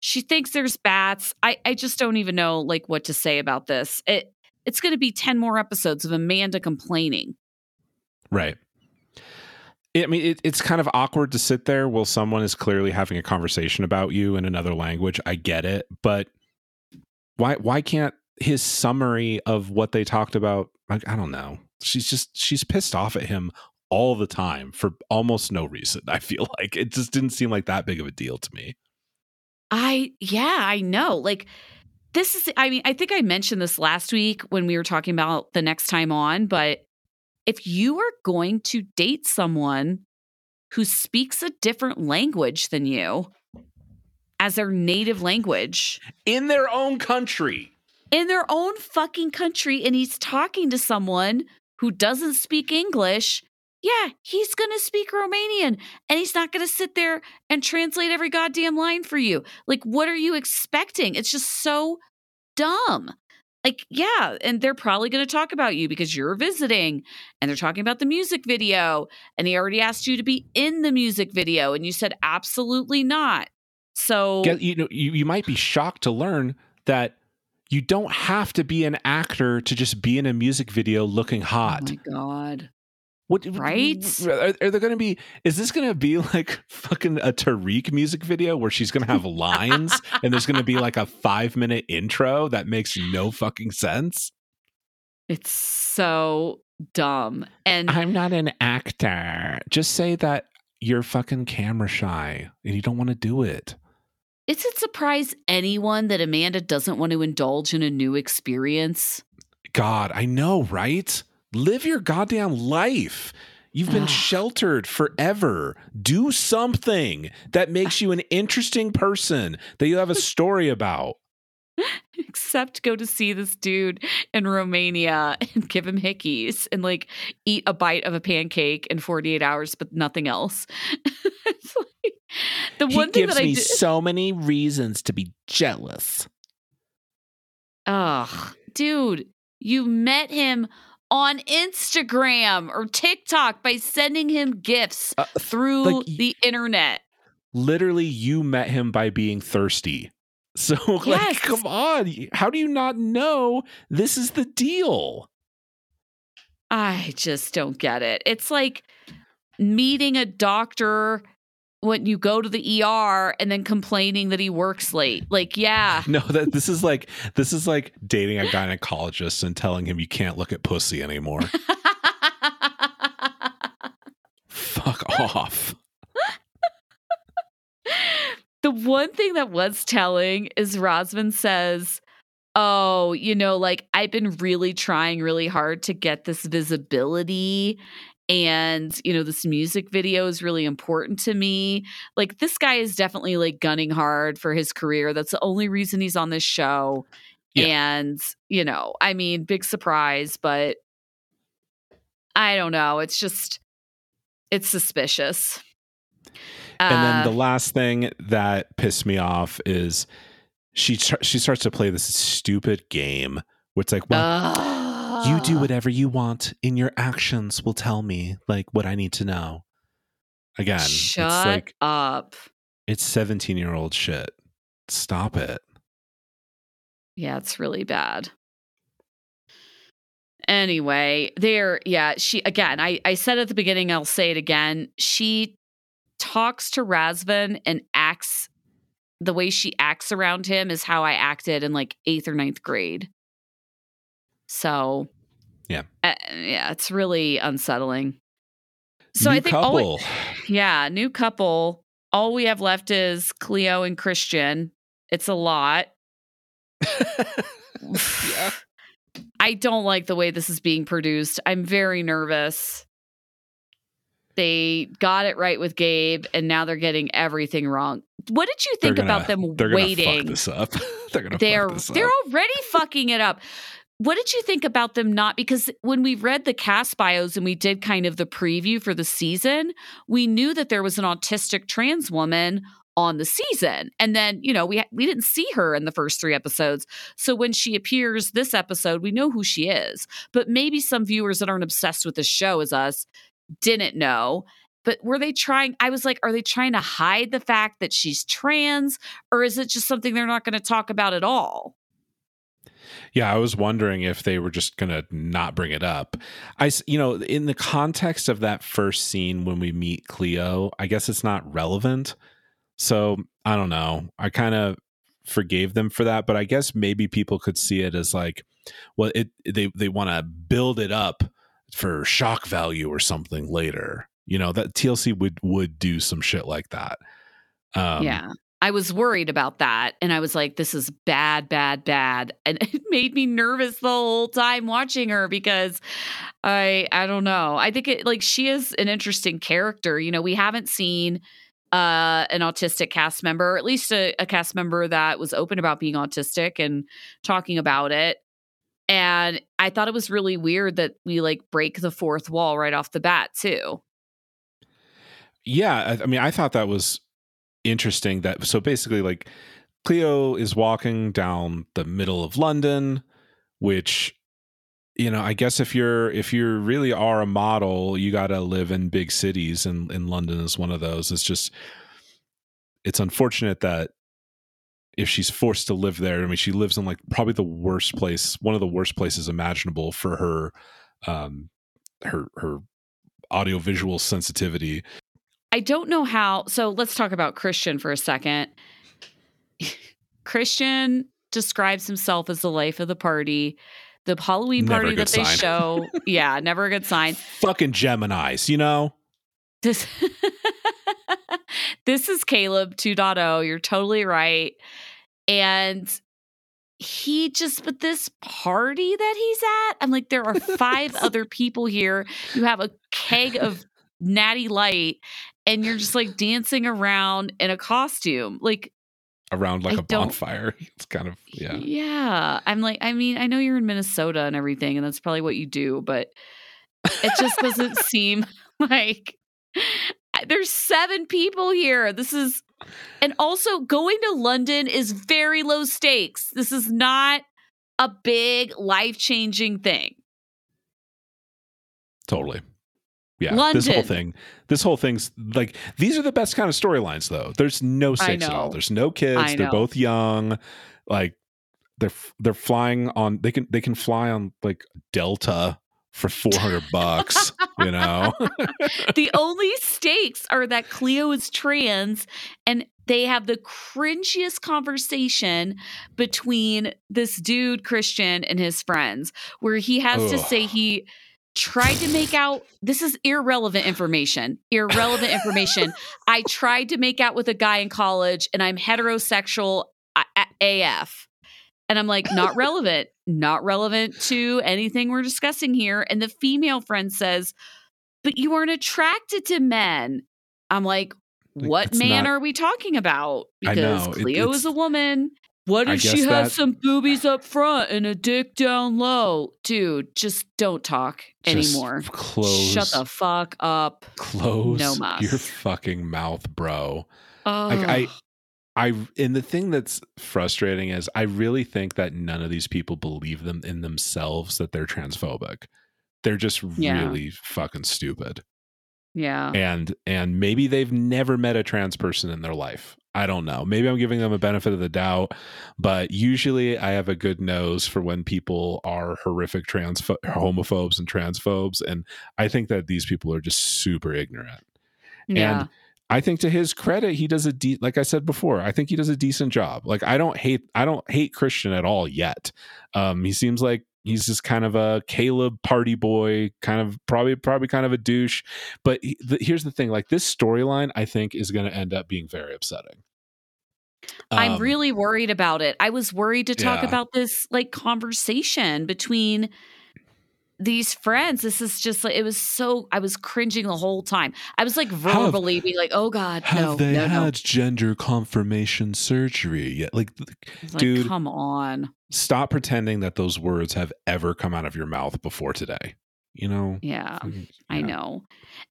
She thinks there's bats. I I just don't even know like what to say about this. It it's going to be 10 more episodes of Amanda complaining. Right. I mean, it, it's kind of awkward to sit there while someone is clearly having a conversation about you in another language. I get it, but why why can't his summary of what they talked about? Like, I don't know. She's just she's pissed off at him all the time for almost no reason. I feel like it just didn't seem like that big of a deal to me. I yeah, I know. Like this is I mean, I think I mentioned this last week when we were talking about the next time on, but if you are going to date someone who speaks a different language than you as their native language In their own country. in their own fucking country and he's talking to someone who doesn't speak English, yeah, he's going to speak Romanian and he's not going to sit there and translate every goddamn line for you. Like, what are you expecting? It's just so dumb. Like, yeah, and they're probably going to talk about you because you're visiting and they're talking about the music video and he already asked you to be in the music video and you said absolutely not. So, you know, you, you might be shocked to learn that you don't have to be an actor to just be in a music video looking oh hot. my God. What Right? Are, are there going to be? Is this going to be like fucking a Tariq music video where she's going to have lines and there's going to be like a five minute intro that makes no fucking sense? It's so dumb. And I'm not an actor. Just say that you're fucking camera shy and you don't want to do it. Does it surprise anyone that Amanda doesn't want to indulge in a new experience? God, I know, right? Live your goddamn life. You've been ah. sheltered forever. Do something that makes you an interesting person that you have a story about. Except go to see this dude in Romania and give him hickeys and like eat a bite of a pancake in 48 hours, but nothing else. like, the one he thing gives that me I so many reasons to be jealous. Ugh, dude, you met him on Instagram or TikTok by sending him gifts uh, through like, the internet. Literally, you met him by being thirsty. So, yes. like, come on. How do you not know this is the deal? I just don't get it. It's like meeting a doctor when you go to the ER and then complaining that he works late. Like, yeah. No, that this is like this is like dating a gynecologist and telling him you can't look at pussy anymore. Fuck off. The one thing that was telling is Ravsman says, Oh, you know, like I've been really trying really hard to get this visibility. And, you know, this music video is really important to me. Like, this guy is definitely like gunning hard for his career. That's the only reason he's on this show. Yeah. And, you know, I mean, big surprise, but I don't know. It's just, it's suspicious. And then the uh, last thing that pissed me off is she she starts to play this stupid game where it's like, well, uh, you do ah. whatever you want, and your actions will tell me like what I need to know. Again, shut it's like, up. It's seventeen year old shit. Stop it. Yeah, it's really bad. Anyway, there, yeah, she again, I, I said at the beginning, I'll say it again. She talks to Ravsman and acts the way she acts around him is how I acted in like eighth or ninth grade. So, yeah, uh, yeah, it's really unsettling. So new I think, couple. We, yeah, new couple. All we have left is Cleo and Christian. It's a lot. yeah. I don't like the way this is being produced. I'm very nervous they got it right with Gabe, and now they're getting everything wrong. What did you think gonna, about them they're waiting? Fuck this up. they're gonna. They're they're already fucking it up. What did you think about them not? Because when we read the cast bios and we did kind of the preview for the season, we knew that there was an autistic trans woman on the season. And then, you know, we we didn't see her in the first 3 episodes. So when she appears this episode, we know who she is. But maybe some viewers that aren't obsessed with the show as us didn't know. But were they trying? I was like, are they trying to hide the fact that she's trans, or is it just something they're not going to talk about at all? Yeah, I was wondering if they were just going to not bring it up. I, you know, in the context of that first scene when we meet Cleo, I guess it's not relevant. So I don't know. I kind of forgave them for that, but I guess maybe people could see it as like, well, it they they want to build it up for shock value or something later. You know, that TLC would would do some shit like that. Um, yeah. I was worried about that and I was like this is bad bad bad and it made me nervous the whole time watching her because I I don't know. I think it like she is an interesting character. You know, we haven't seen uh, an autistic cast member, or at least a, a, cast member that was open about being autistic and talking about it. And I thought it was really weird that we like break the fourth wall right off the bat, too. Yeah. I, I mean, I thought that was interesting that so basically, like, Cleo is walking down the middle of London, which you know i guess if you're if you really are a model you got to live in big cities and in london is one of those it's just it's unfortunate that if she's forced to live there. I mean, she lives in like probably the worst place, one of the worst places imaginable for her, um, her her audiovisual sensitivity. I don't know how. So let's talk about Christian for a second. Christian describes himself as the life of the party. The Halloween party that they show, yeah, never a good sign. Fucking Gemini's, you know. This this is Caleb 2.0. You're totally right. And he just but this party that he's at i'm like there are five other people here you have a keg of natty light and you're just like dancing around in a costume like around like I a bonfire it's kind of yeah yeah i'm like i mean i know you're in minnesota and everything and that's probably what you do but it just doesn't seem like there's seven people here this is and also, going to London is very low stakes. This is not a big life changing thing. Totally. Yeah. London. This whole thing, this whole thing's like, these are the best kind of storylines, though. There's no stakes at all. There's no kids. They're both young. Like, they're they're flying on they can they can fly on like delta for 400 bucks, you know? the only stakes are that Cleo is trans and they have the cringiest conversation between this dude, Christian, and his friends, where he has Ugh. to say he tried to make out this is irrelevant information irrelevant information i tried to make out with a guy in college and i'm heterosexual af and I'm like, not relevant, not relevant to anything we're discussing here. And the female friend says, but you weren't attracted to men. I'm like, what man not, are we talking about? Because Cleo is a woman. What if she has that, some boobies up front and a dick down low? Dude, just don't talk anymore. Close. Shut the fuck up. Close no your fucking mouth, bro. Like I I and the thing that's frustrating is I really think that none of these people believe them in themselves that they're transphobic. They're just yeah. really fucking stupid. Yeah. And and maybe they've never met a trans person in their life. I don't know. Maybe I'm giving them a benefit of the doubt, but usually I have a good nose for when people are horrific trans homophobes and transphobes and I think that these people are just super ignorant. Yeah. And I think to his credit, he does a de- like I said before. I think he does a decent job. Like I don't hate I don't hate Christian at all yet. Um, he seems like he's just kind of a Caleb party boy, kind of probably probably kind of a douche. But he, the, here's the thing: like this storyline, I think is going to end up being very upsetting. I'm um, really worried about it. I was worried to talk yeah. about this like conversation between these friends, this is just like it was so I was cringing the whole time. I was like verbally have, being like, "Oh God, have no, they no, had no. gender confirmation surgery yet?" Like, like, dude, come on, stop pretending that those words have ever come out of your mouth before today. You know? Yeah, yeah. I know.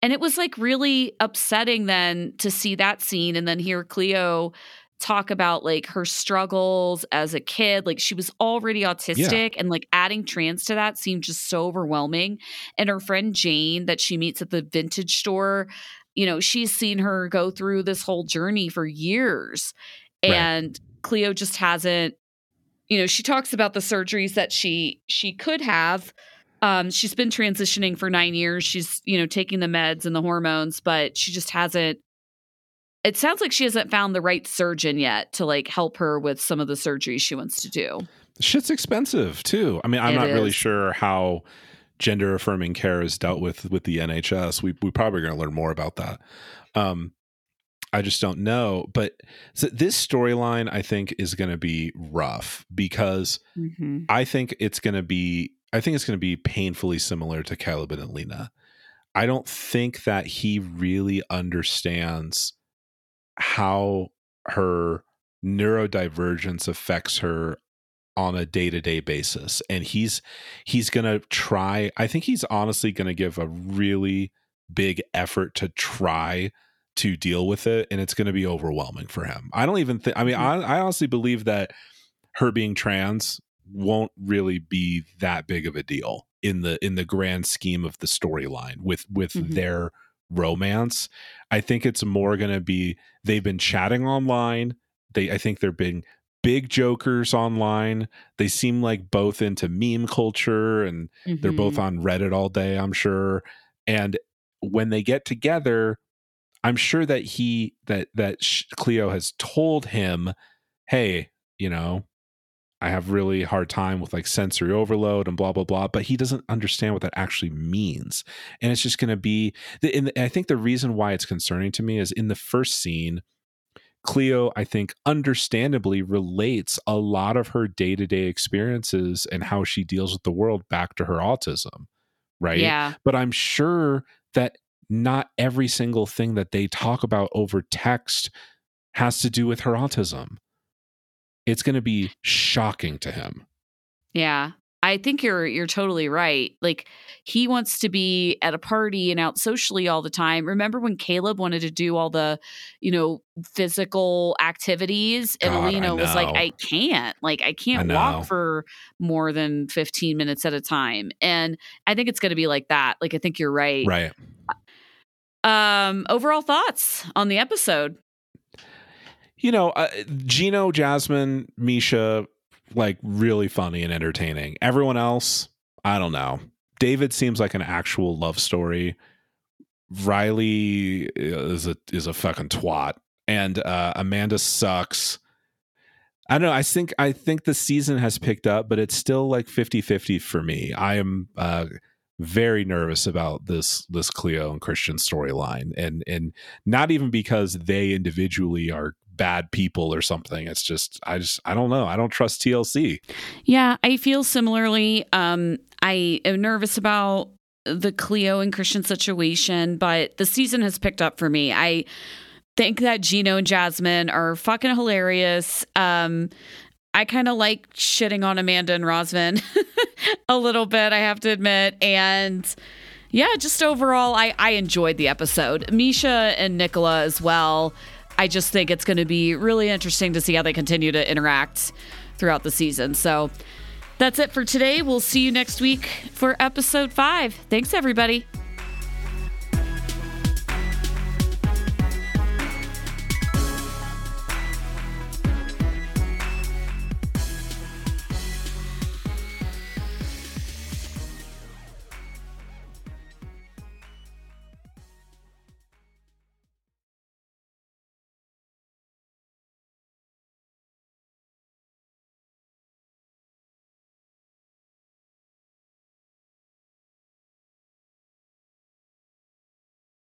And it was like really upsetting then to see that scene and then hear Cleo talk about like her struggles as a kid. Like she was already autistic, yeah. and like adding trans to that seemed just so overwhelming. And her friend Jane, that she meets at the vintage store, you know, she's seen her go through this whole journey for years. Right. And Cleo just hasn't, you know, she talks about the surgeries that she she could have. Um, she's been transitioning for nine years. She's, you know, taking the meds and the hormones, but she just hasn't it sounds like she hasn't found the right surgeon yet to like help her with some of the surgeries she wants to do. Shit's expensive too. I mean, I'm it not is. really sure how gender affirming care is dealt with with the NHS. We we probably going to learn more about that. Um, I just don't know. But so this storyline, I think, is going to be rough because mm-hmm. I think it's going to be. I think it's going to be painfully similar to Caleb and Lena. I don't think that he really understands how her neurodivergence affects her on a day-to-day basis and he's he's going to try I think he's honestly going to give a really big effort to try to deal with it and it's going to be overwhelming for him. I don't even think I mean mm-hmm. I, I honestly believe that her being trans won't really be that big of a deal in the in the grand scheme of the storyline with with mm-hmm. their romance. I think it's more going to be they've been chatting online. They I think they're being big jokers online. They seem like both into meme culture and mm-hmm. they're both mm-hmm. on Reddit all day, I'm sure. And when they get together, I'm sure that he that that Cleo has told him, "Hey, you know, I have really hard time with like sensory overload and blah blah blah, but he doesn't understand what that actually means. And it's just going to be and I think the reason why it's concerning to me is in the first scene Cleo, I think, understandably relates a lot of her day to day experiences and how she deals with the world back to her autism. Right. Yeah. But I'm sure that not every single thing that they talk about over text has to do with her autism. It's going to be shocking to him. Yeah. I think you're you're totally right. Like he wants to be at a party and out socially all the time. Remember when Caleb wanted to do all the, you know, physical activities and God, Alina was like, I can't. Like I can't I walk for more than 15 minutes at a time. And I think it's going to be like that. Like I think you're right. Right. Um overall thoughts on the episode? You know, uh, Gino, Jasmine, Misha, like really funny and entertaining. Everyone else, I don't know. David seems like an actual love story. Riley is a is a fucking twat, and uh, Amanda sucks. I don't know. I think I think the season has picked up, but it's still like 50-50 for me. I am uh, very nervous about this this Cleo and Christian storyline, and and not even because they individually are bad people or something. It's just I just I don't know. I don't trust TLC. Yeah, I feel similarly. Um I am nervous about the Cleo and Christian situation, but the season has picked up for me. I think that Gino and Jasmine are fucking hilarious. Um I kind of like shitting on Amanda and Rosman a little bit, I have to admit. And yeah, just overall, I, I enjoyed the episode. Misha and Nicola as well. I just think it's going to be really interesting to see how they continue to interact throughout the season. So that's it for today. We'll see you next week for episode five. Thanks, everybody.